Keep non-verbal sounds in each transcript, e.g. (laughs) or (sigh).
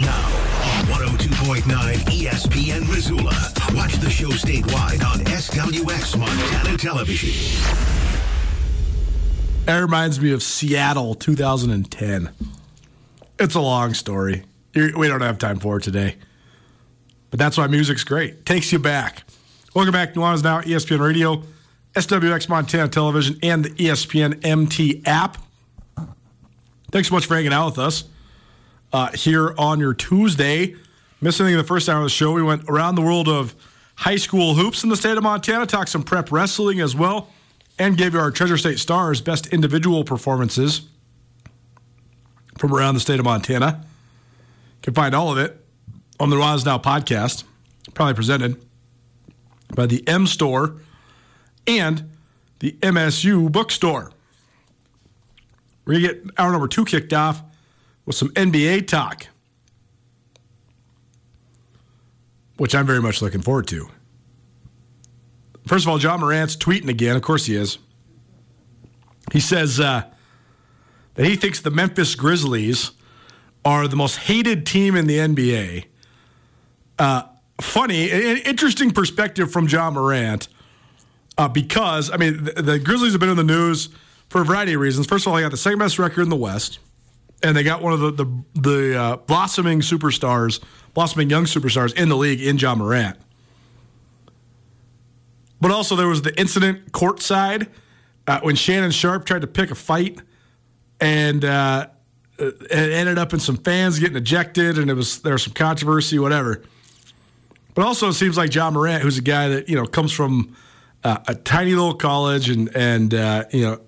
Now on 102.9 ESPN Missoula. Watch the show statewide on SWX Montana Television. That reminds me of Seattle 2010. It's a long story. We don't have time for it today. But that's why music's great. Takes you back. Welcome back. Nuanez Now, ESPN Radio, SWX Montana Television, and the ESPN MT app. Thanks so much for hanging out with us uh, here on your Tuesday. Missed anything in the first hour of the show? We went around the world of high school hoops in the state of Montana, talked some prep wrestling as well, and gave you our Treasure State Stars best individual performances from around the state of Montana. You can find all of it on the Nuanez Now podcast, probably presented by the M Store and the MSU Bookstore. We're going to get hour number two kicked off with some NBA talk, which I'm very much looking forward to. First of all, Ja Morant's tweeting again. Of course he is. He says uh, that he thinks the Memphis Grizzlies are the most hated team in the NBA. Uh, funny, interesting perspective from Ja Morant uh, because, I mean, the, the Grizzlies have been in the news for a variety of reasons. First of all, they got the second best record in the West, and they got one of the, the, the uh, blossoming superstars, blossoming young superstars in the league in Ja Morant. But also, there was the incident courtside uh, when Shannon Sharpe tried to pick a fight and uh, it ended up in some fans getting ejected, and it was there was some controversy, whatever. But also, it seems like Ja Morant, who's a guy that you know comes from uh, a tiny little college, and and uh, you know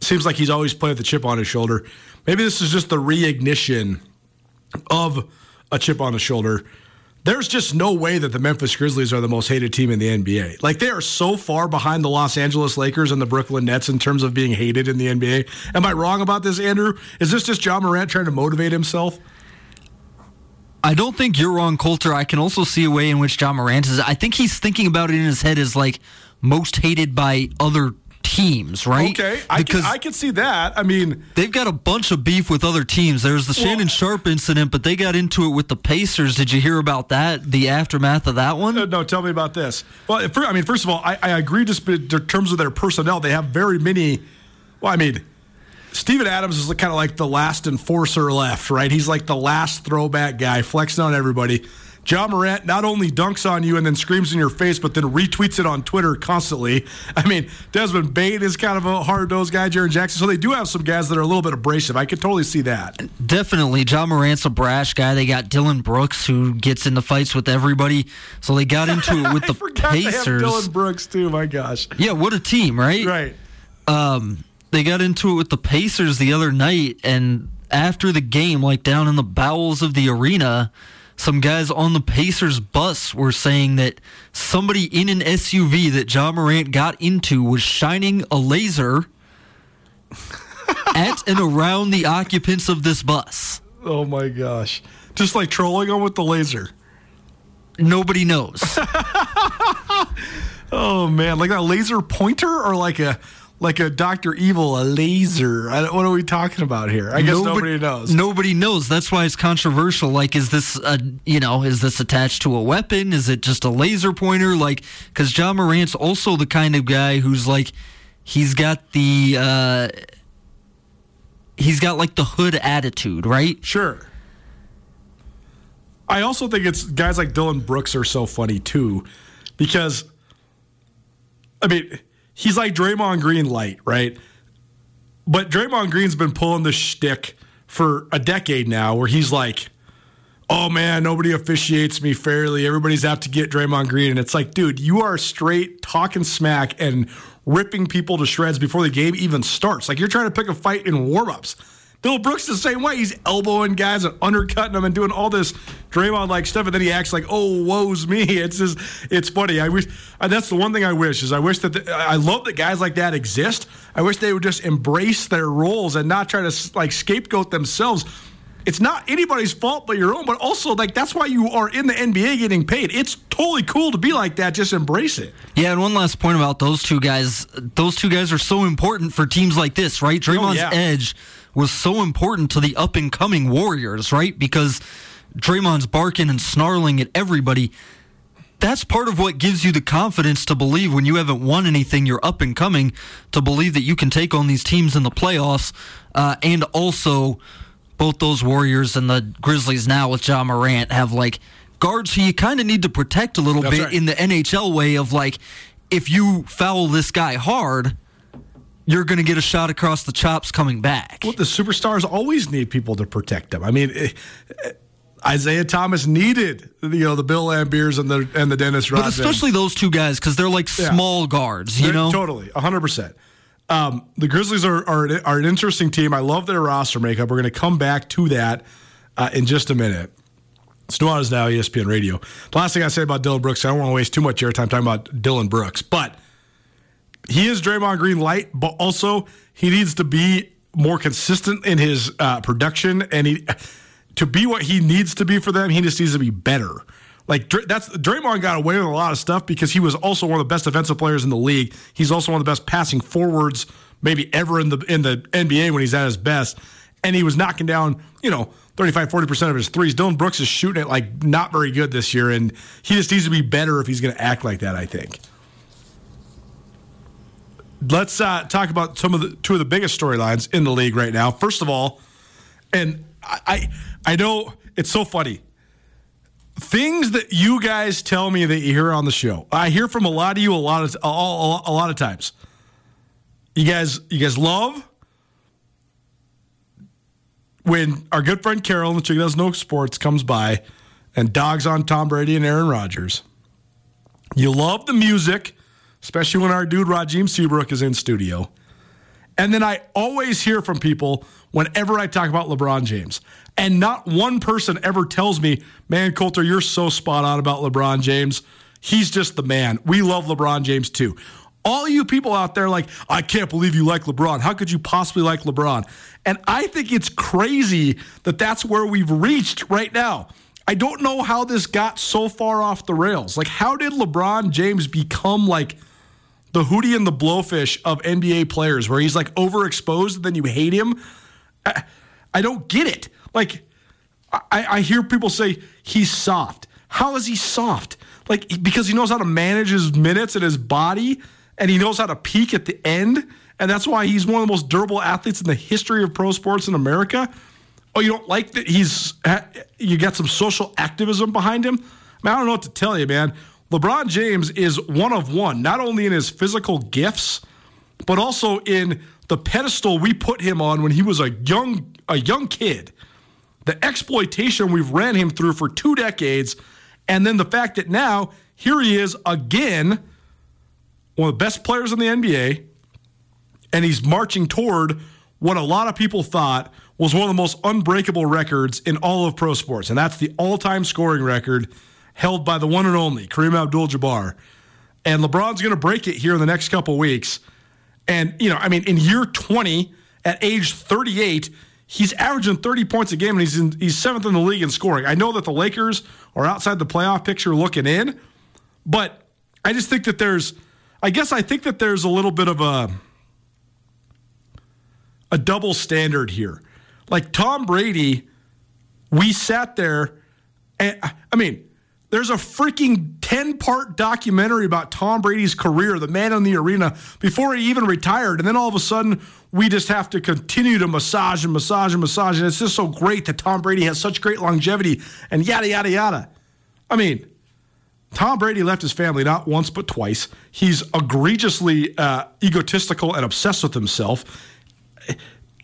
seems like he's always played with the chip on his shoulder. Maybe this is just the reignition of a chip on his shoulder. There's just no way that the Memphis Grizzlies are the most hated team in the NBA. Like they are so far behind the Los Angeles Lakers and the Brooklyn Nets in terms of being hated in the NBA. Am I wrong about this, Andrew? Is this just Ja Morant trying to motivate himself? I don't think you're wrong, Colter. I can also see a way in which Ja Morant is. I think he's thinking about it in his head as like most hated by other teams, right? Okay, I can, I can see that. I mean, they've got a bunch of beef with other teams. There's the Shannon Sharpe incident, but they got into it with the Pacers. Did you hear about that? The aftermath of that one? Uh, no, tell me about this. Well, for, I mean, first of all, I, I agree. Just in terms of their personnel, they have very many. Well, I mean, Steven Adams is kind of like the last enforcer left, right? He's like the last throwback guy, flexing on everybody. Ja Morant not only dunks on you and then screams in your face, but then retweets it on Twitter constantly. (laughs) I mean, Desmond Bane is kind of a hard nosed guy, Jaren Jackson. So they do have some guys that are a little bit abrasive. I could totally see that. Definitely. Ja Morant's a brash guy. They got Dillon Brooks, who gets into fights with everybody. So they got into it with (laughs) the Pacers. Dillon Brooks, too. My gosh. Yeah, what a team, right? Right. Um, they got into it with the Pacers the other night, and after the game, like down in the bowels of the arena, some guys on the Pacers bus were saying that somebody in an SUV that Ja Morant got into was shining a laser at and around the occupants of this bus. Oh my gosh. Just like trolling them with the laser. Nobody knows. (laughs) oh man, like a laser pointer or like a like a Doctor Evil, a laser. what are we talking about here? I guess nobody, nobody, knows. Nobody knows. That's why it's controversial. Like, is this a you know is this attached to a weapon? Is it just a laser pointer? Like, because Ja Morant's also the kind of guy who's like, he's got the uh, he's got like the hood attitude, right? Sure. I also think it's guys like Dillon Brooks are so funny too, because I mean he's like Draymond Green light, right? But Draymond Green's been pulling the shtick for a decade now, where he's like, "Oh man, nobody officiates me fairly. Everybody's out to get Draymond Green," and it's like, dude, you are straight talking smack and ripping people to shreds before the game even starts. Like you're trying to pick a fight in warmups. Bill Brooks the same way. He's elbowing guys and undercutting them and doing all this Draymond like stuff, and then he acts like, "Oh, woe's me." (laughs) It's just, it's funny. I wish uh, that's the one thing I wish is I wish that the, I love that guys like that exist. I wish they would just embrace their roles and not try to like scapegoat themselves. It's not anybody's fault but your own, but also like that's why you are in the NBA getting paid. It's totally cool to be like that. Just embrace it. Yeah, and one last point about those two guys. Those two guys are so important for teams like this, right? Draymond's yeah. edge was so important to the up and coming Warriors, right? Because Draymond's barking and snarling at everybody. That's part of what gives you the confidence to believe when you haven't won anything, you're up and coming, to believe that you can take on these teams in the playoffs. Uh, and also, both those Warriors and the Grizzlies now with Ja Morant have like guards who you kind of need to protect a little That's bit right. in the NHL way of like, if you foul this guy hard, you're going to get a shot across the chops coming back. Well, the superstars always need people to protect them. I mean, eh, eh, Isiah Thomas needed you know the Bill Laimbeers and the and the Dennis But especially those two guys because they're like Yeah. small guards, you They're- know. totally, hundred percent. Um, the Grizzlies are, are are an interesting team. I love their roster makeup. We're going to come back to that uh, in just a minute. It's Nuanez now, ESPN Radio. The last thing I say about Dillon Brooks, I don't want to waste too much airtime talking about Dillon Brooks, but he is Draymond Green light, but also he needs to be more consistent in his uh, production, and he to be what he needs to be for them, he just needs to be better. Like that's Draymond got away with a lot of stuff because he was also one of the best defensive players in the league. He's also one of the best passing forwards maybe ever in the in the NBA when he's at his best. And he was knocking down, you know, 35 40% of his threes. Dillon Brooks is shooting it like not very good this year and he just needs to be better if he's going to act like that, I think. Let's uh, talk about some of the two of the biggest storylines in the league right now. First of all, and I, I know it's so funny. Things that you guys tell me that you hear on the show, I hear from a lot of you a lot of a, a, a lot of times. You guys, you guys love when our good friend Carol, chick that does no sports, comes by and dogs on Tom Brady and Aaron Rodgers. You love the music, especially when our dude Rajim Seabrook is in studio. And then I always hear from people whenever I talk about LeBron James. And not one person ever tells me, man, Colter, you're so spot on about LeBron James. He's just the man. We love LeBron James too. All you people out there, like, I can't believe you like LeBron. How could you possibly like LeBron? And I think it's crazy that that's where we've reached right now. I don't know how this got so far off the rails. Like, how did LeBron James become like the Hootie and the Blowfish of NBA players, where he's like overexposed then you hate him? I, I don't get it. Like, I, I hear people say he's soft. How is he soft? Like, because he knows how to manage his minutes and his body, and he knows how to peak at the end, and that's why he's one of the most durable athletes in the history of pro sports in America. Oh, you don't like that he's you got some social activism behind him? I, mean, I don't know what to tell you, man. LeBron James is one of one, not only in his physical gifts, but also in the pedestal we put him on when he was a young a young kid. The exploitation we've ran him through for two decades, and then the fact that now here he is again, one of the best players in the NBA, and he's marching toward what a lot of people thought was one of the most unbreakable records in all of pro sports, and that's the all-time scoring record held by the one and only Kareem Abdul-Jabbar. And LeBron's going to break it here in the next couple weeks. And you know, I mean, in year 20, at age 38, he's averaging 30 points a game, and he's in, he's seventh in the league in scoring. I know that the Lakers are outside the playoff picture looking in, but I just think that there's, I guess I think that there's a little bit of a a double standard here. Like Tom Brady, we sat there, and I mean, there's a freaking 10 part documentary about Tom Brady's career, the man in the arena, before he even retired. And then all of a sudden, we just have to continue to massage and massage and massage. And it's just so great that Tom Brady has such great longevity and yada, yada, yada. I mean, Tom Brady left his family not once but twice. He's egregiously uh, egotistical and obsessed with himself.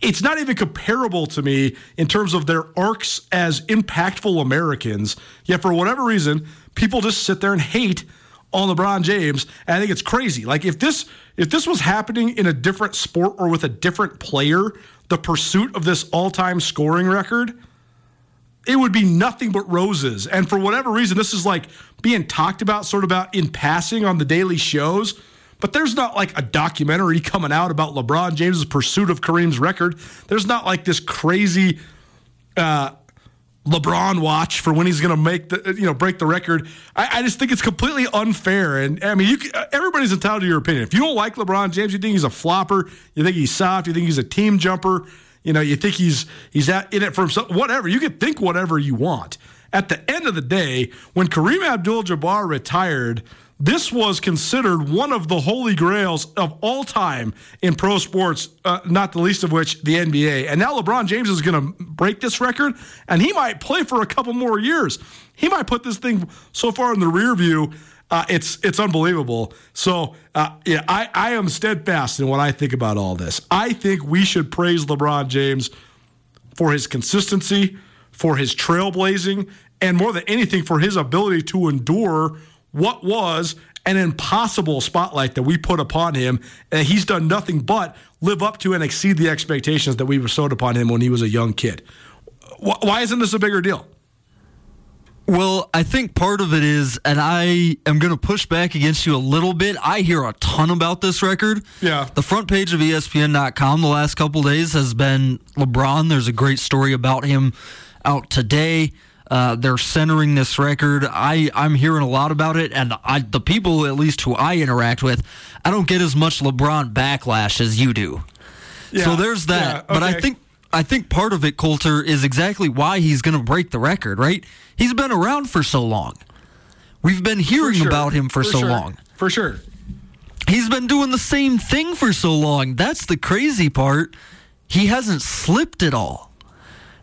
It's not even comparable to me in terms of their arcs as impactful Americans. Yet, for whatever reason, people just sit there and hate on LeBron James. And I think it's crazy. Like if this if this was happening in a different sport or with a different player, the pursuit of this all time scoring record, it would be nothing but roses. And for whatever reason, this is like being talked about sort of about in passing on the daily shows. But there's not like a documentary coming out about LeBron James's pursuit of Kareem's record. There's not like this crazy uh, LeBron watch for when he's going to make the you know break the record. I, I, just think it's completely unfair. And I mean, you can, everybody's entitled to your opinion. If you don't like LeBron James, you think he's a flopper, you think he's soft, you think he's a team jumper, you know, you think he's he's at, in it for himself. Whatever you can think, whatever you want. At the end of the day, when Kareem Abdul-Jabbar retired, this was considered one of the holy grails of all time in pro sports, uh, not the least of which the NBA. And now LeBron James is going to break this record, and he might play for a couple more years. He might put this thing so far in the rear view. Uh, it's it's unbelievable. So uh, yeah, I, I am steadfast in what I think about all this. I think we should praise LeBron James for his consistency, for his trailblazing, and more than anything for his ability to endure what was an impossible spotlight that we put upon him. And he's done nothing but live up to and exceed the expectations that we bestowed upon him when he was a young kid. Why isn't this a bigger deal? Well, I think part of it is, and I am going to push back against you a little bit. I hear a ton about this record. Yeah. The front page of ESPN.com the last couple days has been LeBron. There's a great story about him out today. Uh, they're centering this record. I I'm hearing a lot about it, and I the people at least who I interact with, I don't get as much LeBron backlash as you do. Yeah, so there's that. Yeah, okay. But I think I think part of it, Colter, is exactly why he's going to break the record. Right? He's been around for so long. We've been hearing sure. about him for, for so sure. long. For sure. He's been doing the same thing for so long. That's the crazy part. He hasn't slipped at all.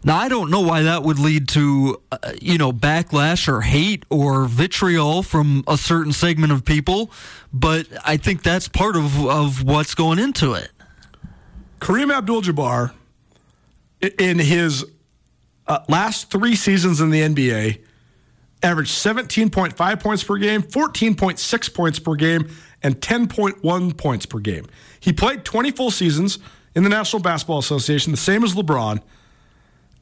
Now, I don't know why that would lead to, uh, you know, backlash or hate or vitriol from a certain segment of people, but I think that's part of, of what's going into it. Kareem Abdul Jabbar, in his uh, last three seasons in the NBA, averaged 17.5 points per game, 14.6 points per game, and 10.1 points per game. He played 20 full seasons in the National Basketball Association, the same as LeBron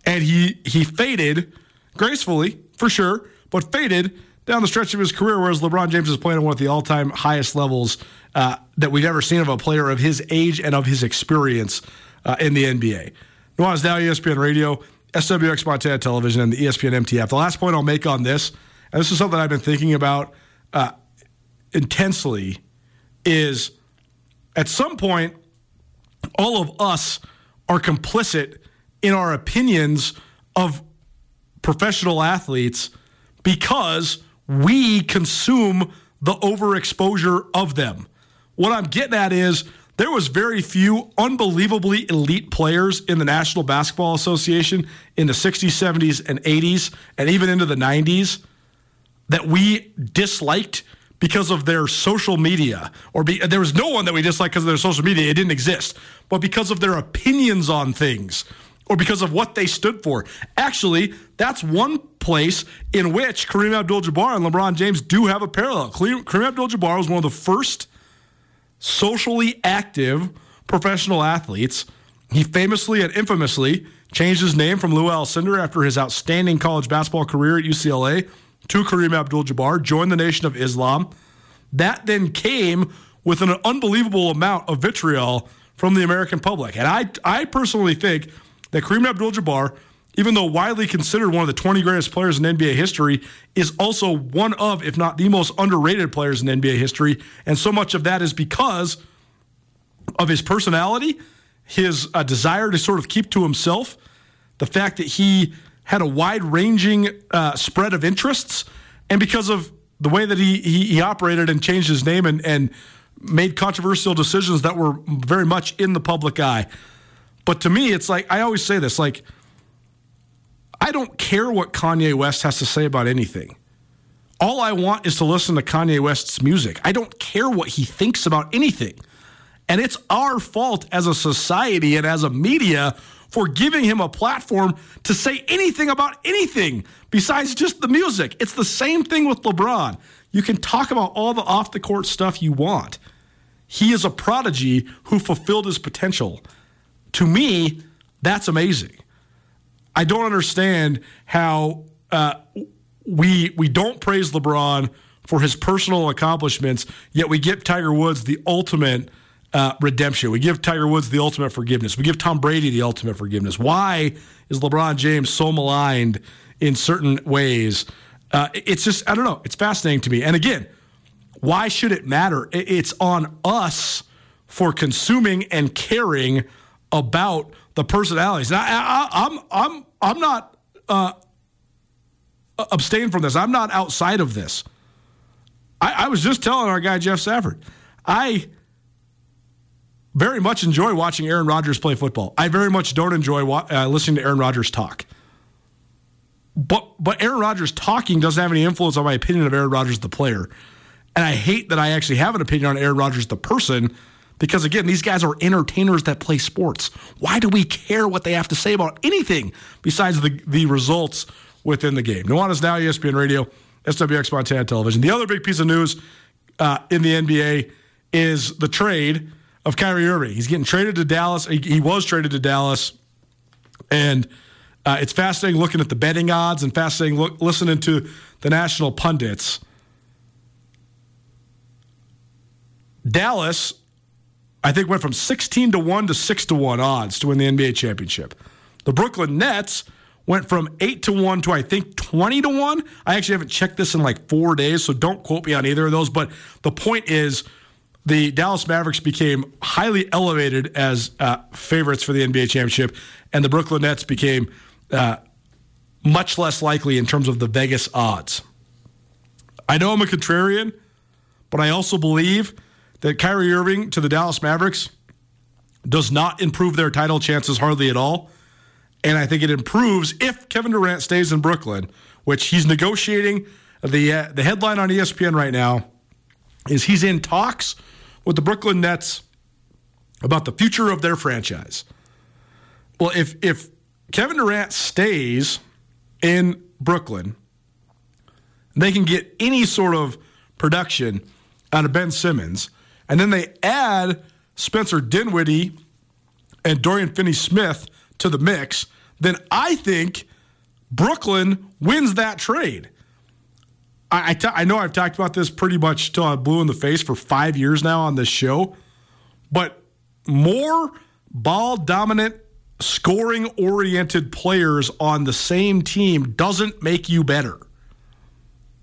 and he he faded gracefully for sure, but faded down the stretch of his career. Whereas LeBron James is playing at one of the all-time highest levels uh, that we've ever seen of a player of his age and of his experience uh, in the NBA. Nuanez Now, ESPN Radio, SWX Montana Television, and the ESPN MT app. The last point I'll make on this, and this is something I've been thinking about uh, intensely, is at some point all of us are complicit in our opinions of professional athletes because we consume the overexposure of them. What I'm getting at is there was very few unbelievably elite players in the National Basketball Association in the 60s, 70s, and 80s, and even into the 90s that we disliked because of their social media or be, there was no one that we disliked because of their social media. It didn't exist. But because of their opinions on things or because of what they stood for. Actually, that's one place in which Kareem Abdul Jabbar and LeBron James do have a parallel. Kareem Abdul Jabbar was one of the first socially active professional athletes. He famously and infamously changed his name from Lew Alcindor after his outstanding college basketball career at UCLA to Kareem Abdul Jabbar, joined the Nation of Islam. That then came with an unbelievable amount of vitriol from the American public. And I, I personally think that Kareem Abdul Jabbar, even though widely considered one of the 20 greatest players in NBA history, is also one of, if not the most underrated players in NBA history. And so much of that is because of his personality, his uh, desire to sort of keep to himself, the fact that he had a wide ranging uh, spread of interests, and because of the way that he, he, he operated and changed his name and, and made controversial decisions that were very much in the public eye. But to me, it's like I always say this like, I don't care what Kanye West has to say about anything. All I want is to listen to Kanye West's music. I don't care what he thinks about anything. And it's our fault as a society and as a media for giving him a platform to say anything about anything besides just the music. It's the same thing with LeBron. You can talk about all the off the court stuff you want. He is a prodigy who fulfilled his potential to me, That's amazing. I don't understand how uh, we we don't praise LeBron for his personal accomplishments, yet we give Tiger Woods the ultimate uh, redemption. We give Tiger Woods the ultimate forgiveness. We give Tom Brady the ultimate forgiveness. Why is LeBron James so maligned in certain ways? Uh, it's just I don't know. It's fascinating to me. And again, why should it matter? It's on us for consuming and caring about the personalities. I, am I'm, I'm I'm not uh, abstain from this. I'm not outside of this. I, I was just telling our guy Jeff Safford, I very much enjoy watching Aaron Rodgers play football. I very much don't enjoy uh, listening to Aaron Rodgers talk. But but Aaron Rodgers talking doesn't have any influence on my opinion of Aaron Rodgers the player. And I hate that I actually have an opinion on Aaron Rodgers the person because again, these guys are entertainers that play sports. Why do we care what they have to say about anything besides the the results within the game? Nuanez Now, ESPN Radio, SWX Montana Television. The other big piece of news uh, in the NBA is the trade of Kyrie Irving. He's getting traded to Dallas. He, he was traded to Dallas, and uh, it's fascinating looking at the betting odds and fascinating look, listening to the national pundits. Dallas, I think, went from 16 to 1 to 6 to 1 odds to win the NBA championship. The Brooklyn Nets went from 8 to 1 to I think 20 to 1. I actually haven't checked this in like 4 days, so don't quote me on either of those, but the point is the Dallas Mavericks became highly elevated as uh, favorites for the NBA championship, and the Brooklyn Nets became uh, much less likely in terms of the Vegas odds. I know I'm a contrarian, but I also believe that Kyrie Irving to the Dallas Mavericks does not improve their title chances hardly at all. And I think it improves if Kevin Durant stays in Brooklyn, which he's negotiating. The, uh, the headline on ESPN right now is he's in talks with the Brooklyn Nets about the future of their franchise. Well, if if Kevin Durant stays in Brooklyn, they can get any sort of production out of Ben Simmons, and then they add Spencer Dinwiddie and Dorian Finney-Smith to the mix, then I think Brooklyn wins that trade. I, I, I know I've talked about this pretty much till I'm blue in the face for five years now on this show, but more ball dominant, scoring oriented players on the same team doesn't make you better.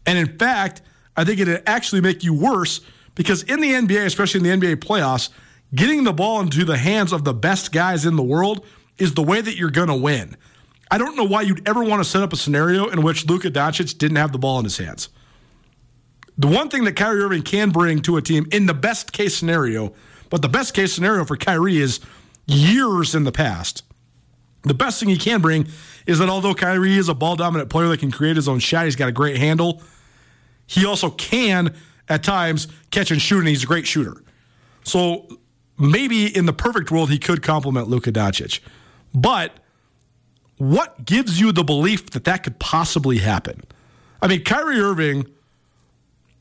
And in fact, I think it'd actually make you worse because in the NBA, especially in the NBA playoffs, getting the ball into the hands of the best guys in the world is the way that you're going to win. I don't know why you'd ever want to set up a scenario in which Luka Doncic didn't have the ball in his hands. The one thing that Kyrie Irving can bring to a team in the best case scenario, but the best case scenario for Kyrie is years in the past. The best thing he can bring is that although Kyrie is a ball dominant player that can create his own shot, he's got a great handle. He also can, at times, catch and shoot, and he's a great shooter. So maybe in the perfect world, he could complement Luka Doncic. But what gives you the belief that that could possibly happen? I mean, Kyrie Irving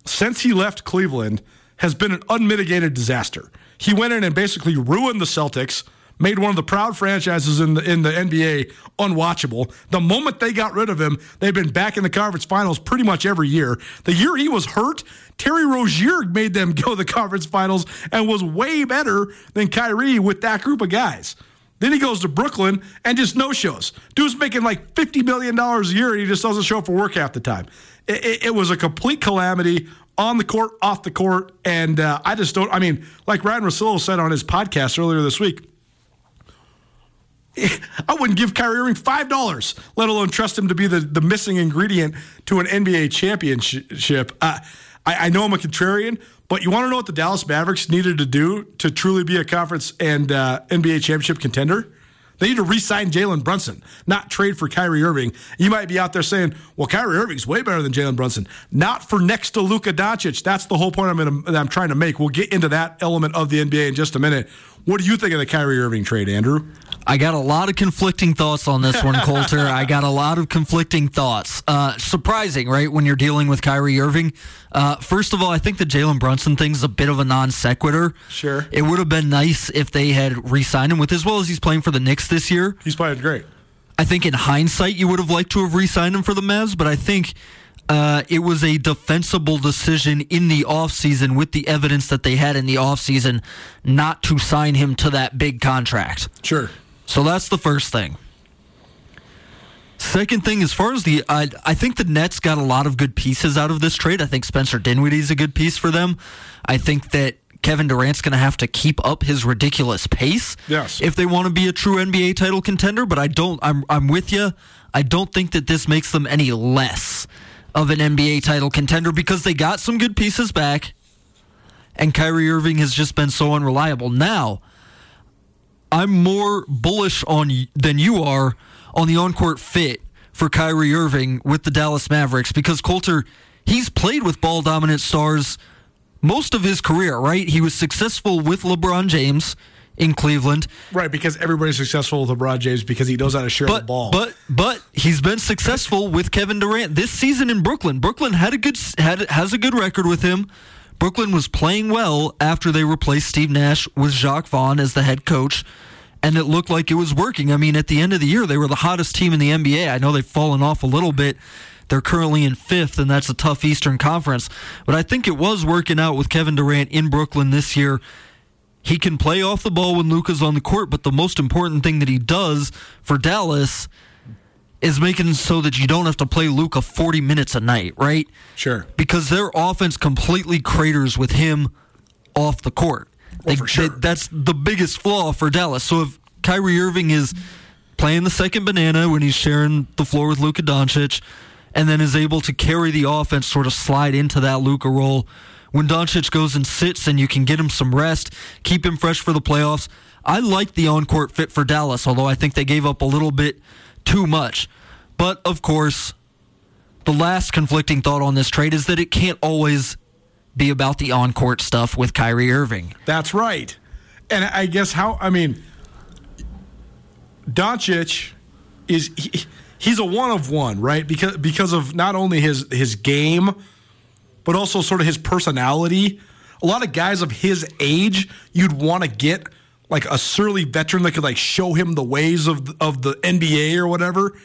since he left Cleveland has been an unmitigated disaster. He went in and basically ruined the Celtics, made one of the proud franchises in the in the NBA unwatchable. The moment they got rid of him, they've been back in the conference finals pretty much every year. The year he was hurt, Terry Rozier made them (laughs) go to the conference finals and was way better than Kyrie with that group of guys. Then he goes to Brooklyn and just no shows. Dude's making like $50 million a year and he just doesn't show up for work half the time. It, it, it was a complete calamity on the court, off the court. And uh, I just don't, I mean, like Ryan Russillo said on his podcast earlier this week, I wouldn't give Kyrie Irving $5, let alone trust him to be the, the missing ingredient to an NBA championship. Uh, I, I know I'm a contrarian, but you want to know what the Dallas Mavericks needed to do to truly be a conference and uh, NBA championship contender? They need to re-sign Jalen Brunson, not trade for Kyrie Irving. You might be out there saying, "Well, Kyrie Irving's way better than Jalen Brunson." Not for next to Luka Doncic. That's the whole point I'm, I'm trying to make. We'll get into that element of the NBA in just a minute. What do you think of the Kyrie Irving trade, Andrew? I got a lot of conflicting thoughts on this one, Colter. I got a lot of conflicting thoughts. Uh, surprising, right, when you're dealing with Kyrie Irving. Uh, first of all, I think the Jalen Brunson thing's a bit of a non sequitur. Sure. It would have been nice if they had re signed him with, as well as he's playing for the Knicks this year. He's playing great. I think in hindsight, you would have liked to have re signed him for the Mavs, but I think. Uh, it was a defensible decision in the offseason with the evidence that they had in the offseason not to sign him to that big contract. Sure. So that's the first thing. Second thing, as far as the, I, I think the Nets got a lot of good pieces out of this trade. I think Spencer Dinwiddie's a good piece for them. I think that Kevin Durant's going to have to keep up his ridiculous pace Yes. if they want to be a true NBA title contender. But I don't. I'm I'm with you. I don't think that this makes them any less of an NBA title contender because they got some good pieces back, and Kyrie Irving has just been so unreliable. Now, I'm more bullish on than you are on the on-court fit for Kyrie Irving with the Dallas Mavericks because Colter he's played with ball dominant stars most of his career, right? He was successful with LeBron James in Cleveland, Right, because everybody's successful with LeBron James because he knows how to share the ball. but but he's been successful with Kevin Durant this season in Brooklyn. Brooklyn had a good had has a good record with him. Brooklyn was playing well after they replaced Steve Nash with Jacque Vaughn as the head coach, and it looked like it was working. I mean, at the end of the year, they were the hottest team in the NBA. I know they've fallen off a little bit. They're currently in fifth, and that's a tough Eastern Conference. But I think it was working out with Kevin Durant in Brooklyn this year. He can play off the ball when Luka's on the court, but the most important thing that he does for Dallas is making so that you don't have to play Luka 40 minutes a night, right? sure. Because their offense completely craters with him off the court. Oh, they- for sure. they- that's the biggest flaw for Dallas. So if Kyrie Irving is playing the second banana when he's sharing the floor with Luka Doncic, and then is able to carry the offense, sort of slide into that Luka role. When Doncic goes and sits, and you can get him some rest, keep him fresh for the playoffs. I like the on-court fit for Dallas, although I think they gave up a little bit too much. But of course, the last conflicting thought on this trade is that it can't always be about the on-court stuff with Kyrie Irving. That's right. And I guess how I mean Doncic is he, he's a one of one, right? Because because of not only his his game but also sort of his personality. A lot of guys of his age, you'd want to get like a surly veteran that could like show him the ways of of the NBA or whatever.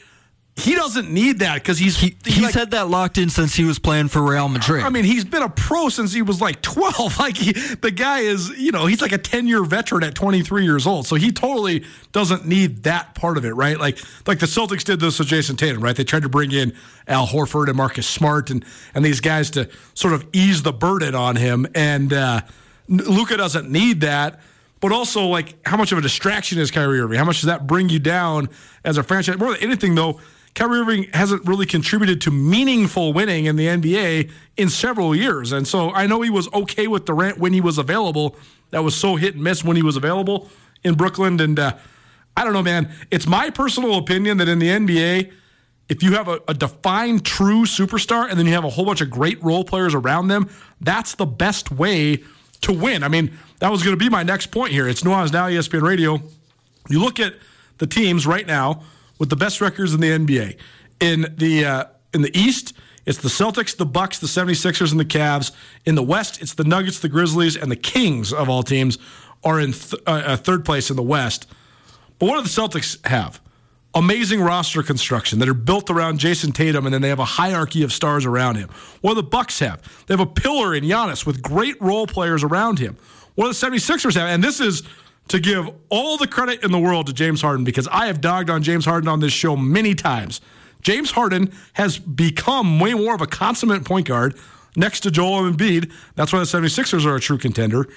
He doesn't need that because he's He, he's like- had that locked in since he was playing for Real Madrid. I mean, he's been a pro since he was like 12. (laughs) Like, he, the guy is, you know, he's like a 10 year veteran at 23 years old. So he totally doesn't need that part of it, right? Like, like the Celtics did this with Jayson Tatum, right? They tried to bring in Al Horford and Marcus Smart and, and these guys to sort of ease the burden on him. And uh, Luka doesn't need that. But also, like, how much of a distraction is Kyrie Irving? How much does that bring you down as a franchise? More than anything, though, Kyrie Irving hasn't really contributed to meaningful winning in the NBA in several years. And so I know he was okay with Durant when he was available. That was so hit and miss when he was available in Brooklyn. And uh, I don't know, man. It's my personal opinion that in the NBA, if you have a, a defined true superstar and then you have a whole bunch of great role players around them, that's the best way to win. I mean, that was going to be my next point here. It's Nuanez Now, ESPN Radio. You look at the teams right now with the best records in the NBA. In the uh, in the East, it's the Celtics, the Bucks, the 76ers, and the Cavs. In the West, it's the Nuggets, the Grizzlies, and the Kings of all teams are in th- uh, uh, third place in the West. But what do the Celtics have? Amazing roster construction that are built around Jayson Tatum, and then they have a hierarchy of stars around him. What do the Bucks have? They have a pillar in Giannis with great role players around him. What do the 76ers have? And this is to give all the credit in the world to James Harden because I have dogged on James Harden on this show many times. James Harden has become way more of a consummate point guard next to Joel Embiid. That's why the 76ers are a true contender.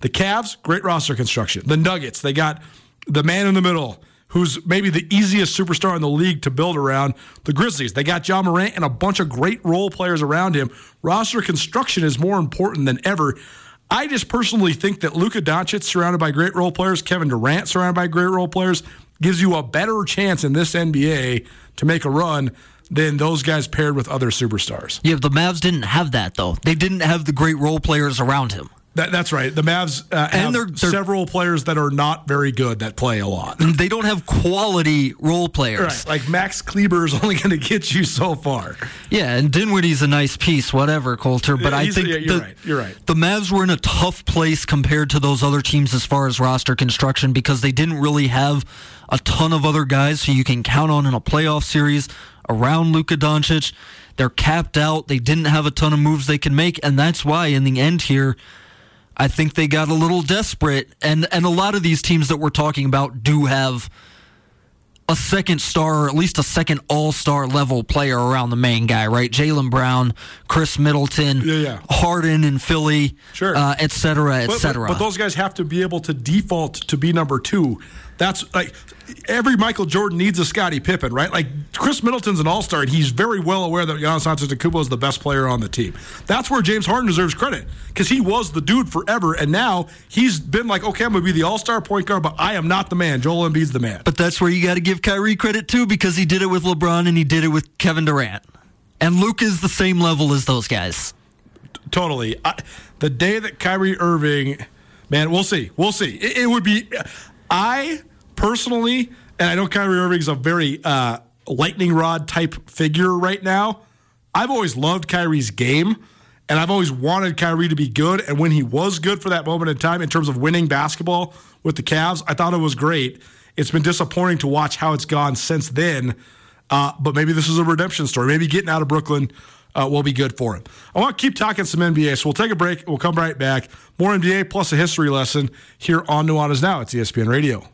The Cavs, great roster construction. The Nuggets, they got the man in the middle who's maybe the easiest superstar in the league to build around. The Grizzlies, they got Ja Morant and a bunch of great role players around him. Roster construction is more important than ever. I just personally think that Luka Doncic, surrounded by great role players, Kevin Durant, surrounded by great role players, gives you a better chance in this NBA to make a run than those guys paired with other superstars. Yeah, the Mavs didn't have that though. They didn't have the great role players around him. That, that's right. The Mavs uh, have they're- they're- several players that are not very good that play a lot. They don't have quality role players. Right, like Max Kleber is (laughs) only going to get you so far. Yeah, and Dinwiddie's a nice piece, whatever, Colter. But Yeah, I think yeah, you're the, right, you're right. the Mavs were in a tough place compared to those other teams as far as roster construction because they didn't really have a ton of other guys who you can count on in a playoff series around Luka Doncic. They're capped out. They didn't have a ton of moves they can make, and that's why in the end here, I think they got a little desperate. And and a lot of these teams that we're talking about do have a second star or at least a second all star level player around the main guy, right? Jaylen Brown, Khris Middleton, Yeah, yeah. Harden in Philly, Sure. uh, et cetera, et But, but, cetera. but those guys have to be able to default to be number two. That's like every Michael Jordan needs a Scottie Pippen, right? Like Khris Middleton's an All Star, and he's very well aware that Giannis Antetokounmpo is the best player on the team. That's where James Harden deserves credit because he was the dude forever, and now he's been like, okay, I'm gonna be the All Star point guard, but I am not the man. Joel Embiid's the man. But that's where you got to give Kyrie credit too, because he did it with LeBron and he did it with Kevin Durant. And Luke is the same level as those guys. Totally. I, the day that Kyrie Irving, man, we'll see. We'll see. It, it would be. I personally, and I know Kyrie Irving's a very uh, lightning rod type figure right now. I've always loved Kyrie's game, and I've always wanted Kyrie to be good. And when he was good for that moment in time, in terms of winning basketball with the Cavs, I thought it was great. It's been disappointing to watch how it's gone since then. Uh, but maybe this is a redemption story. Maybe getting out of Brooklyn uh, will be good for him. I want to keep talking some NBA, so we'll take a break. We'll come right back. More NBA plus a history lesson here on Nuanez Now. It's ESPN Radio.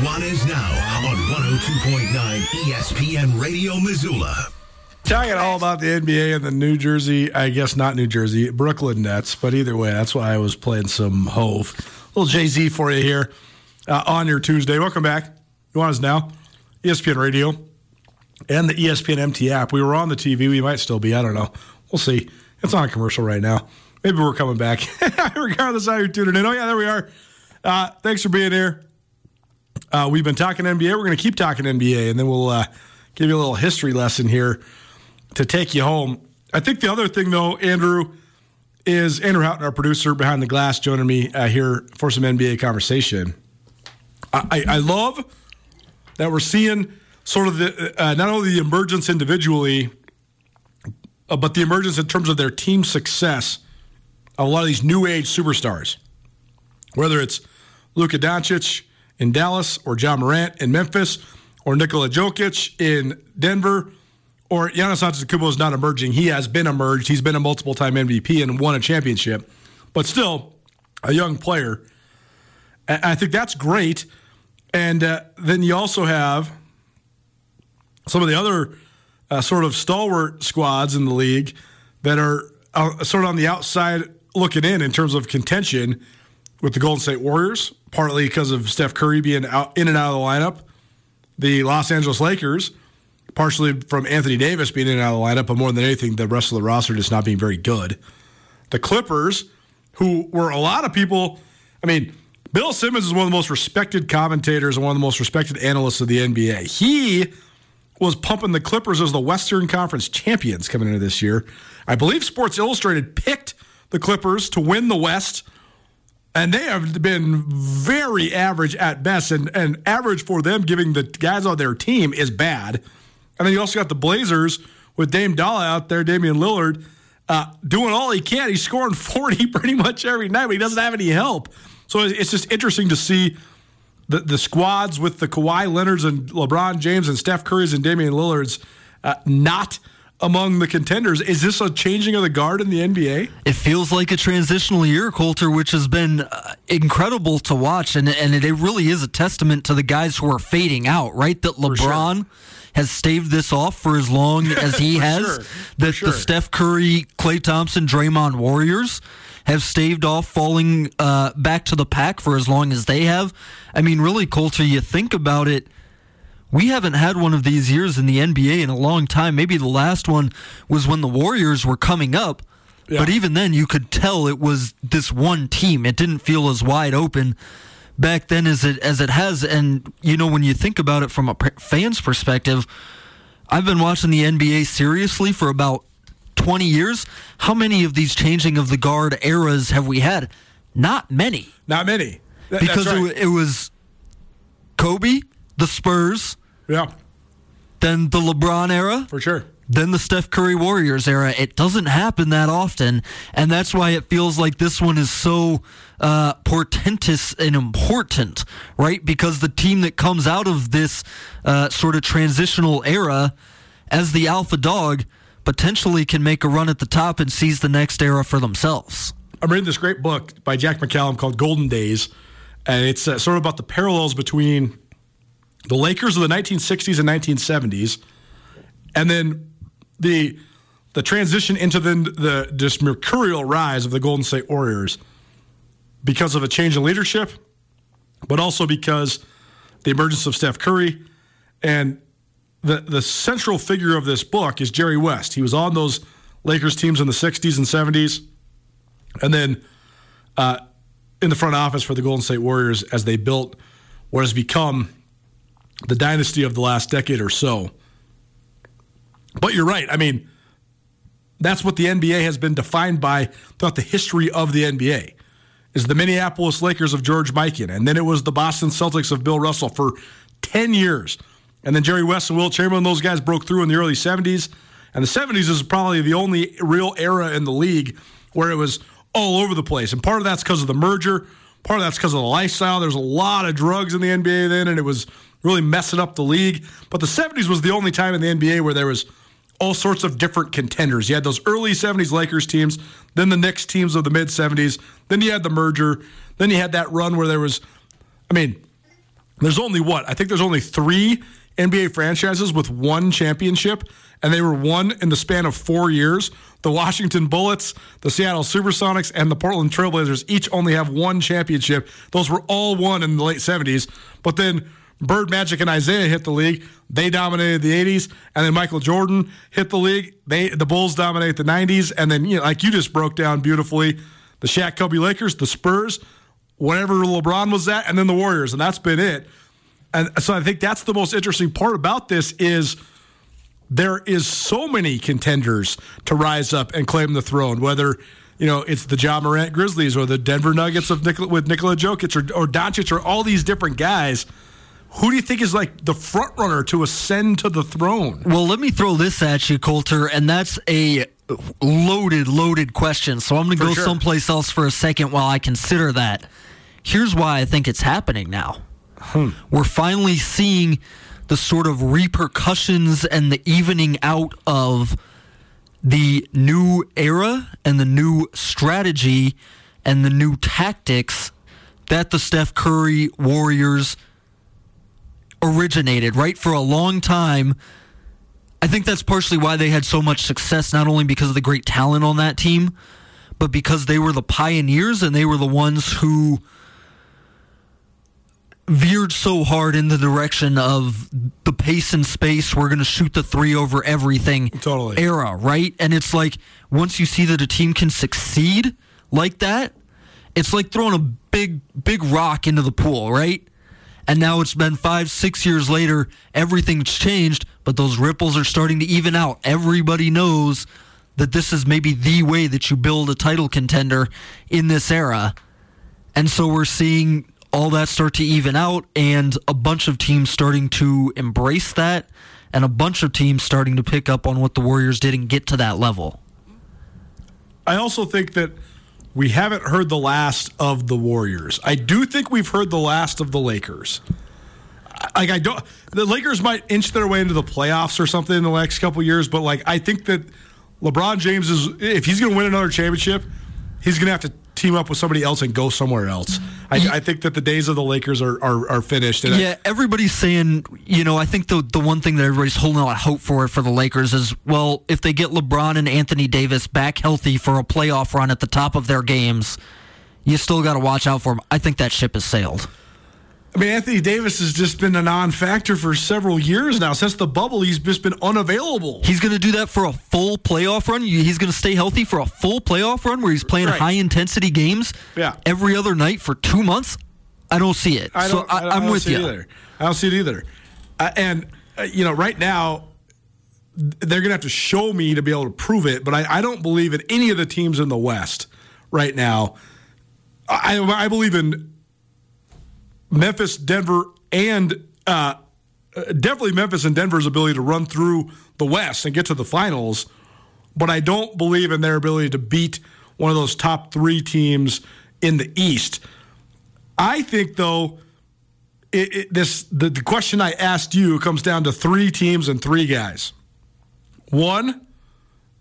Nuanez Now on 102.9 ESPN Radio Missoula. Talking all about the NBA and the New Jersey, I guess not New Jersey, Brooklyn Nets, but either way, that's why I was playing some Hove. A little Jay Z for you here uh, on your Tuesday. Welcome back. You want us now? ESPN Radio and the ESPN MT app. We were on the TV. We might still be. I don't know. We'll see. It's on a commercial right now. Maybe we're coming back. (laughs) Regardless how you're tuning in. Oh, yeah, there we are. Uh, thanks for being here. Uh, we've been talking NBA. We're going to keep talking NBA, and then we'll uh, give you a little history lesson here to take you home. I think the other thing, though, Andrew, is Andrew Houghton, our producer behind the glass, joining me uh, here for some NBA conversation. I, I, I love that we're seeing sort of the uh, not only the emergence individually, uh, but the emergence in terms of their team success of a lot of these new age superstars, whether it's Luka Doncic in Dallas or Ja Morant in Memphis or Nikola Jokic in Denver or Giannis Antetokounmpo is not emerging. He has been emerged. He's been a multiple time MVP and won a championship, but still a young player. I think that's great. And uh, then you also have some of the other uh, sort of stalwart squads in the league that are uh, sort of on the outside looking in in terms of contention with the Golden State Warriors, partly because of Steph Curry being out in and out of the lineup. The Los Angeles Lakers, partially from Anthony Davis being in and out of the lineup, but more than anything, the rest of the roster just not being very good. The Clippers, who were a lot of people, I mean, Bill Simmons is one of the most respected commentators and one of the most respected analysts of the NBA. He was pumping the Clippers as the Western Conference champions coming into this year. I believe Sports Illustrated picked the Clippers to win the West, and they have been very average at best. And, and average for them, giving the guys on their team, is bad. And then you also got the Blazers with Dame Dolla out there, Damian Lillard, uh, doing all he can. He's scoring (laughs) 40 pretty much every night, but he doesn't have any help. So it's just interesting to see the, the squads with the Kawhi Leonards and LeBron James and Steph Curry's and Damian Lillard's uh, not among the contenders. Is this a changing of the guard in the NBA? It feels like a transitional year, Colter, which has been uh, incredible to watch, and and it really is a testament to the guys who are fading out. Right, that LeBron sure. has staved this off for as long (laughs) as he has. sure. That sure. the Steph Curry, Klay Thompson, Draymond Warriors have staved off falling uh, back to the pack for as long as they have. I mean, really, Colter, you think about it we haven't had one of these years in the NBA in a long time. Maybe the last one was when the Warriors were coming up. Yeah. But even then, you could tell it was this one team. It didn't feel as wide open back then as it as it has. And you know, when you think about it from a fan's perspective, I've been watching the NBA seriously for about 20 years. How many of these changing of the guard eras have we had? Not many. Not many. Th- because right. it, it was Kobe, the Spurs, yeah, then the LeBron era, for sure. then the Steph Curry Warriors era. It doesn't happen that often, and that's why it feels like this one is so uh, portentous and important, right? Because the team that comes out of this uh, sort of transitional era as the alpha dog potentially can make a run at the top and seize the next era for themselves. I'm reading this great book by Jack McCallum called Golden Days, and it's uh, sort of about the parallels between the Lakers of the 1960s and 1970s, and then the the transition into the, the this mercurial rise of the Golden State Warriors because of a change in leadership, but also because the emergence of Steph Curry and the the central figure of this book is Jerry West. He was on those Lakers teams in the 60s and 70s, and then uh, in the front office for the Golden State Warriors as they built what has become the dynasty of the last decade or so. But you're right. I mean, that's what the NBA has been defined by throughout the history of the NBA. Is the Minneapolis Lakers of George Mikan, and then it was the Boston Celtics of Bill Russell for 10 years. And then Jerry West and Wilt Chamberlain, those guys broke through in the early 70s. And the 70s is probably the only real era in the league where it was all over the place. And part of that's because of the merger, part of that's because of the lifestyle. There's a lot of drugs in the NBA then, and it was really messing up the league. But the 70s was the only time in the NBA where there was all sorts of different contenders. You had those early 70s Lakers teams, then the Knicks teams of the mid 70s, then you had the merger, then you had that run where there was, I mean, there's only what? I think there's only three NBA franchises with one championship, and they were won in the span of four years. The Washington Bullets, the Seattle Supersonics, and the Portland Trailblazers each only have one championship. Those were all won in the late 70s. But then Bird, Magic, and Isiah hit the league. They dominated the 80s, and then Michael Jordan hit the league. They the Bulls dominate the 90s, and then you know, like you just broke down beautifully, the Shaq Kobe Lakers, the Spurs, whatever LeBron was at, and then the Warriors, and that's been it. And so I think that's the most interesting part about this is there is so many contenders to rise up and claim the throne, whether you know it's the Ja Morant Grizzlies or the Denver Nuggets of with Nikola Jokic or, or Doncic or all these different guys. Who do you think is like the front runner to ascend to the throne? Well, let me throw this at you, Colter, and that's a loaded, loaded question. So I'm going to go sure. someplace else for a second while I consider that. Here's why I think it's happening now. Hmm. We're finally seeing the sort of repercussions and the evening out of the new era and the new strategy and the new tactics that the Steph Curry Warriors originated, right? For a long time, I think that's partially why they had so much success, not only because of the great talent on that team, but because they were the pioneers and they were the ones who veered so hard in the direction of the pace and space. We're going to shoot the three over everything Totally. era, right? And it's like once you see that a team can succeed like that, it's like throwing a big, big rock into the pool, right? And now it's been five, six years later, everything's changed, but those ripples are starting to even out. Everybody knows that this is maybe the way that you build a title contender in this era. And so we're seeing all that start to even out and a bunch of teams starting to embrace that and a bunch of teams starting to pick up on what the Warriors did and get to that level. I also think that we haven't heard the last of the Warriors. I do think we've heard the last of the Lakers. Like I don't. The Lakers might inch their way into the playoffs or something in the next couple years, but like I think that LeBron James is if he's going to win another championship, he's going to have to team up with somebody else and go somewhere else. I, I think that the days of the Lakers are are, are finished. Yeah, everybody's saying, you know, I think the the one thing that everybody's holding out hope for for the Lakers is, well, if they get LeBron and Anthony Davis back healthy for a playoff run at the top of their games, you still got to watch out for them. I think that ship has sailed. I mean, Anthony Davis has just been a non-factor for several years now. Since the bubble, he's just been unavailable. He's going to do that for a full playoff run. He's going to stay healthy for a full playoff run where he's playing Right. high-intensity games Yeah. every other night for two months. I don't see it. I so I, don't with see you. It either. I don't see it either. Uh, and uh, you know, right now they're going to have to show me to be able to prove it. But I, I don't believe in any of the teams in the West right now. I, I believe in Memphis, Denver, and uh, definitely Memphis and Denver's ability to run through the West and get to the finals. But I don't believe in their ability to beat one of those top three teams in the East. I think, though, it, it, this the, the question I asked you comes down to three teams and three guys. One,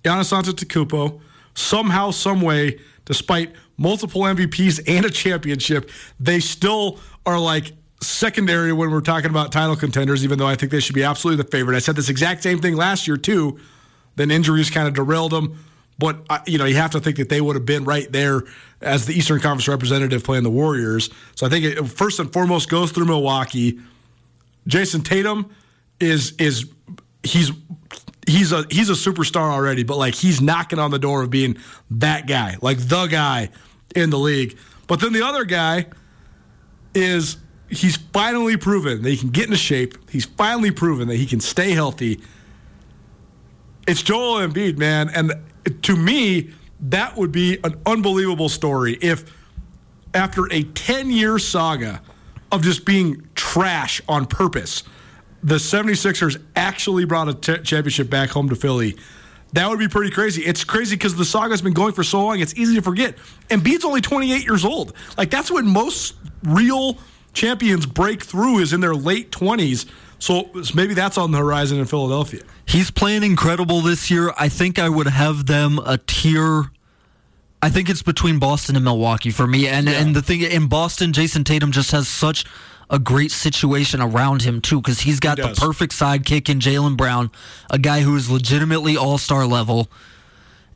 Giannis Antetokounmpo, somehow, some way, despite multiple MVPs and a championship, they still are like secondary when we're talking about title contenders. Even though I think they should be absolutely the favorite. I said this exact same thing last year too. Then injuries kind of derailed them. But uh, you know, you have to think that they would have been right there as the Eastern Conference representative playing the Warriors. So I think it first and foremost goes through Milwaukee. Jayson Tatum is is he's he's a he's a superstar already, but like he's knocking on the door of being that guy, like the guy in the league. But then the other guy is he's finally proven that he can get into shape. He's finally proven that he can stay healthy. It's Joel Embiid, man, and to me, that would be an unbelievable story if after a 10-year saga of just being trash on purpose, the 76ers actually brought a t- championship back home to Philly. That would be pretty crazy. It's crazy because the saga's been going for so long, it's easy to forget. Embiid's only 28 years old. Like, that's when most real champions break through is in their late 20s. So maybe that's on the horizon in Philadelphia. He's playing incredible this year. I think I would have them a tier. I think it's between Boston and Milwaukee for me. And and the thing in Boston, Jayson Tatum just has such a great situation around him too, because he's got He the perfect sidekick in Jaylen Brown, a guy who is legitimately all star level.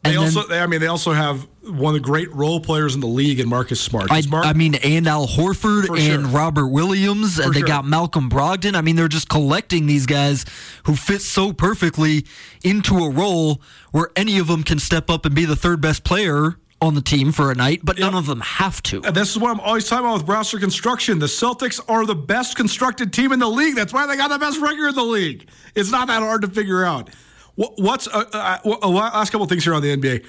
They And then- also, they, I mean, they also have one of the great role players in the league in Marcus Smart. I, Smart, I mean, and Al Horford and sure. Robert Williams, and they sure. got Malcolm Brogdon. I mean, they're just collecting these guys who fit so perfectly into a role where any of them can step up and be the third best player on the team for a night, but none of them have to. And this is what I'm always talking about with roster construction. The Celtics are the best constructed team in the league. That's why they got the best record in the league. It's not that hard to figure out. What's uh, uh, uh, last couple of things here on the NBA?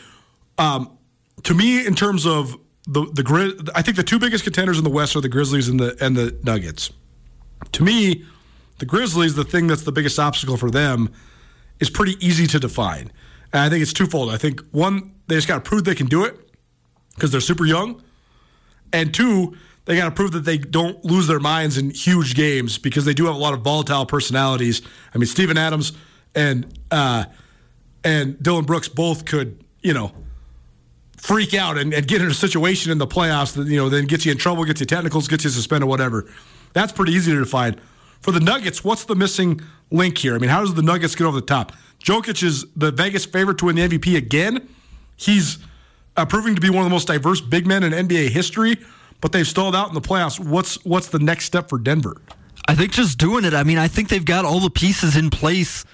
Um, to me, in terms of the the Grizz, I think the two biggest contenders in the West are the Grizzlies and the and the Nuggets. To me, the Grizzlies, the thing that's the biggest obstacle for them, is pretty easy to define. And I think it's twofold. I think one, they just got to prove they can do it because they're super young. And two, they got to prove that they don't lose their minds in huge games because they do have a lot of volatile personalities. I mean, Steven Adams and uh, and Dillon Brooks both could, you know, freak out and, and get in a situation in the playoffs that you know then gets you in trouble, gets you technicals, gets you suspended, whatever. That's pretty easy to define. For the Nuggets, what's the missing link here? I mean, how does the Nuggets get over the top? Jokic is the Vegas favorite to win the MVP again. He's uh, proving to be one of the most diverse big men in NBA history, but they've stalled out in the playoffs. What's what's the next step for Denver? I think just doing it. I mean, I think they've got all the pieces in place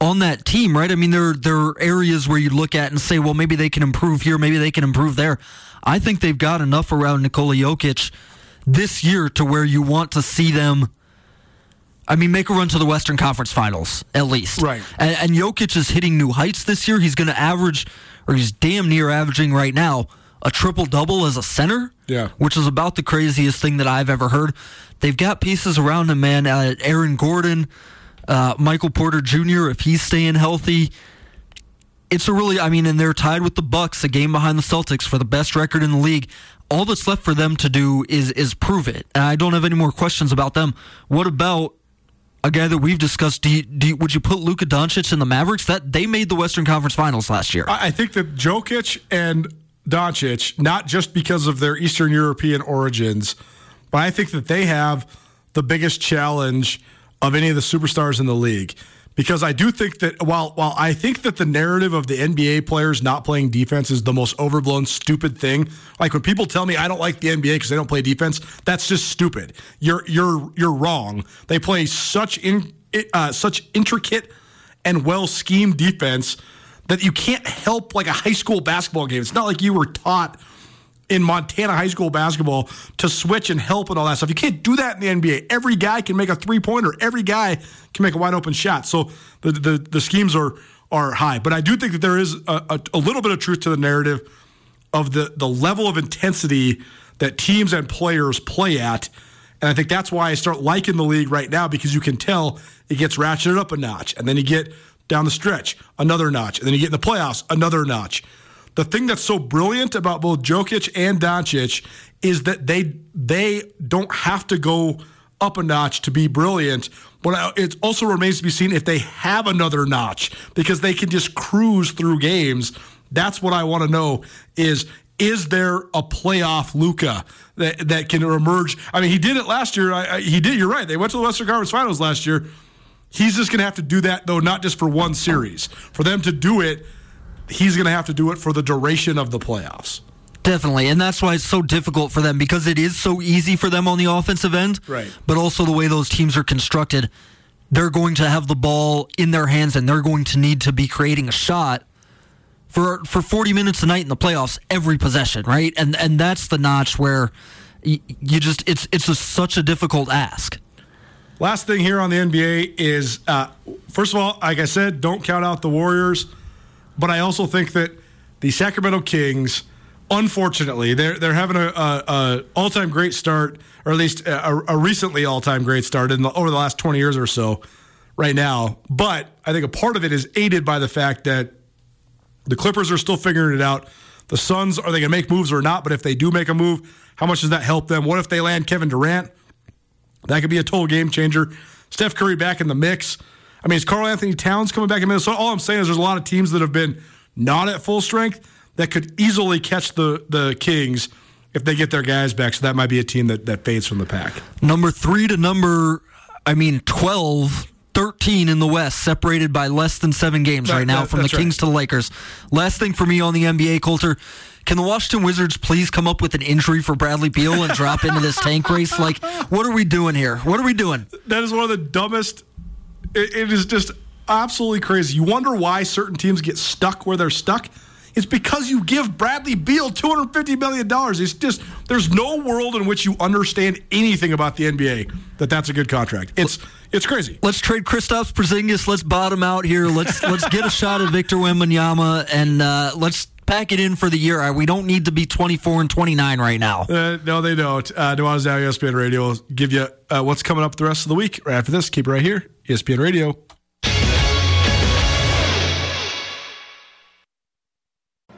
on that team, right? I mean, there there are areas where you look at and say, well, maybe they can improve here, maybe they can improve there. I think they've got enough around Nikola Jokic this year to where you want to see them. I mean, make a run to the Western Conference Finals at least. Right. And, and Jokic is hitting new heights this year. He's going to average, or he's damn near averaging right now, a triple double as a center. Yeah. Which is about the craziest thing that I've ever heard. They've got pieces around him, man. Uh, Aaron Gordon, uh, Michael Porter Jr. If he's staying healthy, it's a really. I mean, and they're tied with the Bucks, a game behind the Celtics for the best record in the league. All that's left for them to do is is prove it. And I don't have any more questions about them. What about a guy that we've discussed. Do you, do you, would you put Luka Doncic in the Mavericks? That they made the Western Conference Finals last year. I I think that Jokic and Doncic, not just because of their Eastern European origins, but I think that they have the biggest challenge of any of the superstars in the league. Because I do think that while while I think that the narrative of the NBA players not playing defense is the most overblown, stupid thing. Like when people tell me I don't like the NBA because they don't play defense, that's just stupid. You're you're you're wrong. They play such in uh, such intricate and well schemed defense that you can't help like a high school basketball game. It's not like you were taught in Montana high school basketball to switch and help and all that stuff. You can't do that in the NBA. Every guy can make a three pointer. Every guy can make a wide open shot. So the the, the schemes are are high. But I do think that there is a, a, a little bit of truth to the narrative of the the level of intensity that teams and players play at. And I think that's why I start liking the league right now because you can tell it gets ratcheted up a notch. And then you get down the stretch, another notch. And then you get in the playoffs, another notch. The thing that's so brilliant about both Jokic and Doncic is that they they don't have to go up a notch to be brilliant. But it also remains to be seen if they have another notch because they can just cruise through games. That's what I want to know is is there a playoff Luka that, that can emerge? I mean, he did it last year. I, I, he did. You're right. They went to the Western Conference Finals last year. He's just going to have to do that though, not just for one series. For them to do it, he's going to have to do it for the duration of the playoffs. Definitely, and that's why it's so difficult for them because it is so easy for them on the offensive end. Right. But also the way those teams are constructed, they're going to have the ball in their hands and they're going to need to be creating a shot for for 40 minutes a night in the playoffs every possession, right? And and that's the notch where you just it's it's a, such a difficult ask. Last thing here on the NBA is uh, first of all, like I said, don't count out the Warriors, but I also think that the Sacramento Kings, unfortunately, they're they're having a, a, a all time great start, or at least a, a recently all time great start in the, over the last twenty years or so, right now. But I think a part of it is aided by the fact that the Clippers are still figuring it out. The Suns are they going to make moves or not? But if they do make a move, how much does that help them? What if they land Kevin Durant? That could be a total game changer. Steph Curry back in the mix. I mean, is Karl Anthony Towns coming back in Minnesota? All I'm saying is there's a lot of teams that have been not at full strength that could easily catch the the Kings if they get their guys back. So that might be a team that, that fades from the pack. Number three to number, I mean, 12, 13 in the West, separated by less than seven games That- right now that- from the right. Kings to the Lakers. Last thing for me on the NBA, Colter. Can the Washington Wizards please come up with an injury for Bradley Beal and drop into this tank race? Like, what are we doing here? What are we doing? That is one of the dumbest. It, it is just absolutely crazy. You wonder why certain teams get stuck where they're stuck. It's because you give Bradley Beal two hundred fifty million dollars. It's just there's no world in which you understand anything about the NBA that that's a good contract. It's it's crazy. Let's trade Kristaps Porzingis. Let's bottom out here. Let's let's get a shot at Victor Wembanyama and uh, let's pack it in for the year. We don't need to be 24 and 29 right now. Uh, no, they don't. Uh, Nuanez Now, ESPN Radio will give you uh, what's coming up the rest of the week. Right after this, keep it right here, ESPN Radio.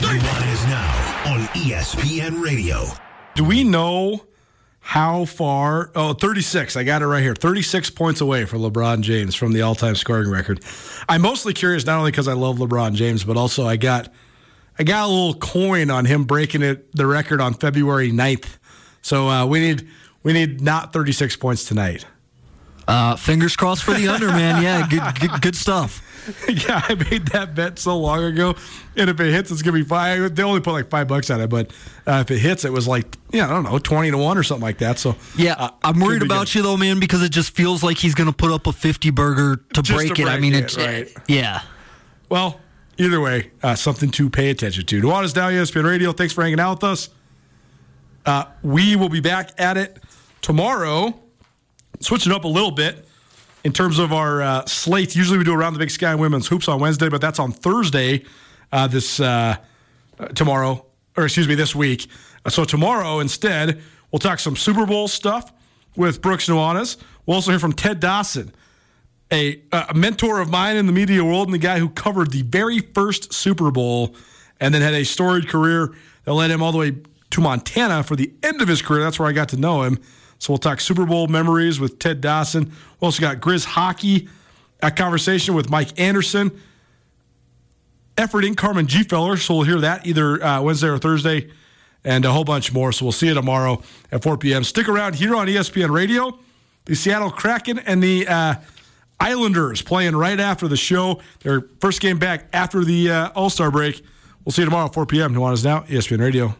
One, two, three. is now on ESPN Radio. Do we know how far? Oh, 36. I got it right here. 36 points away for LeBron James from the all time scoring record. I'm mostly curious not only because I love LeBron James, but also I got I got a little coin on him breaking it the record on February 9th. So uh, we need we need not 36 points tonight. Uh, fingers crossed for the under, man. Yeah, good, good, good stuff. (laughs) yeah, I made that bet so long ago, and if it hits, it's gonna be five. They only put like five bucks on it, but uh, if it hits, it was like yeah, I don't know, twenty to one or something like that. So Yeah, uh, I'm worried about good. you though, man, because it just feels like he's going to put up a 50 burger to break to it. I mean, it, it's right. yeah. Well, either way, uh, something to pay attention to. Nuanez Now, ESPN Radio. Thanks for hanging out with us. Uh, we will be back at it tomorrow. Switching up a little bit in terms of our uh. Usually we do around the Big Sky Women's Hoops on Wednesday, but that's on Thursday. Uh, this uh, tomorrow, or excuse me, this week. Uh, so tomorrow instead, we'll talk some Super Bowl stuff with Brooks Nuanez. We'll also hear from Ted Dawson, a, a mentor of mine in the media world and the guy who covered the very first Super Bowl and then had a storied career that led him all the way to Montana for the end of his career. That's where I got to know him. So we'll talk Super Bowl memories with Ted Dawson. We also got Grizz hockey, a conversation with Mike Anderson, efforting Carmen G. Feller. So we'll hear that either uh, Wednesday or Thursday, and a whole bunch more. So we'll see you tomorrow at 4 p.m. Stick around here on ESPN Radio. The Seattle Kraken and the uh, Islanders playing right after the show. Their first game back after the uh, All Star break. We'll see you tomorrow at 4 p.m. Nuanez Now, ESPN Radio.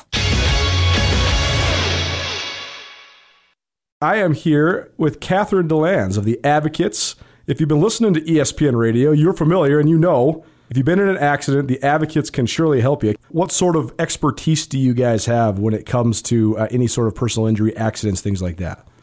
I am here with Catherine DeLands of the Advocates. If you've been listening to ESPN Radio, you're familiar and you know if you've been in an accident, the Advocates can surely help you. What sort of expertise do you guys have when it comes to uh, any sort of personal injury, accidents, things like that?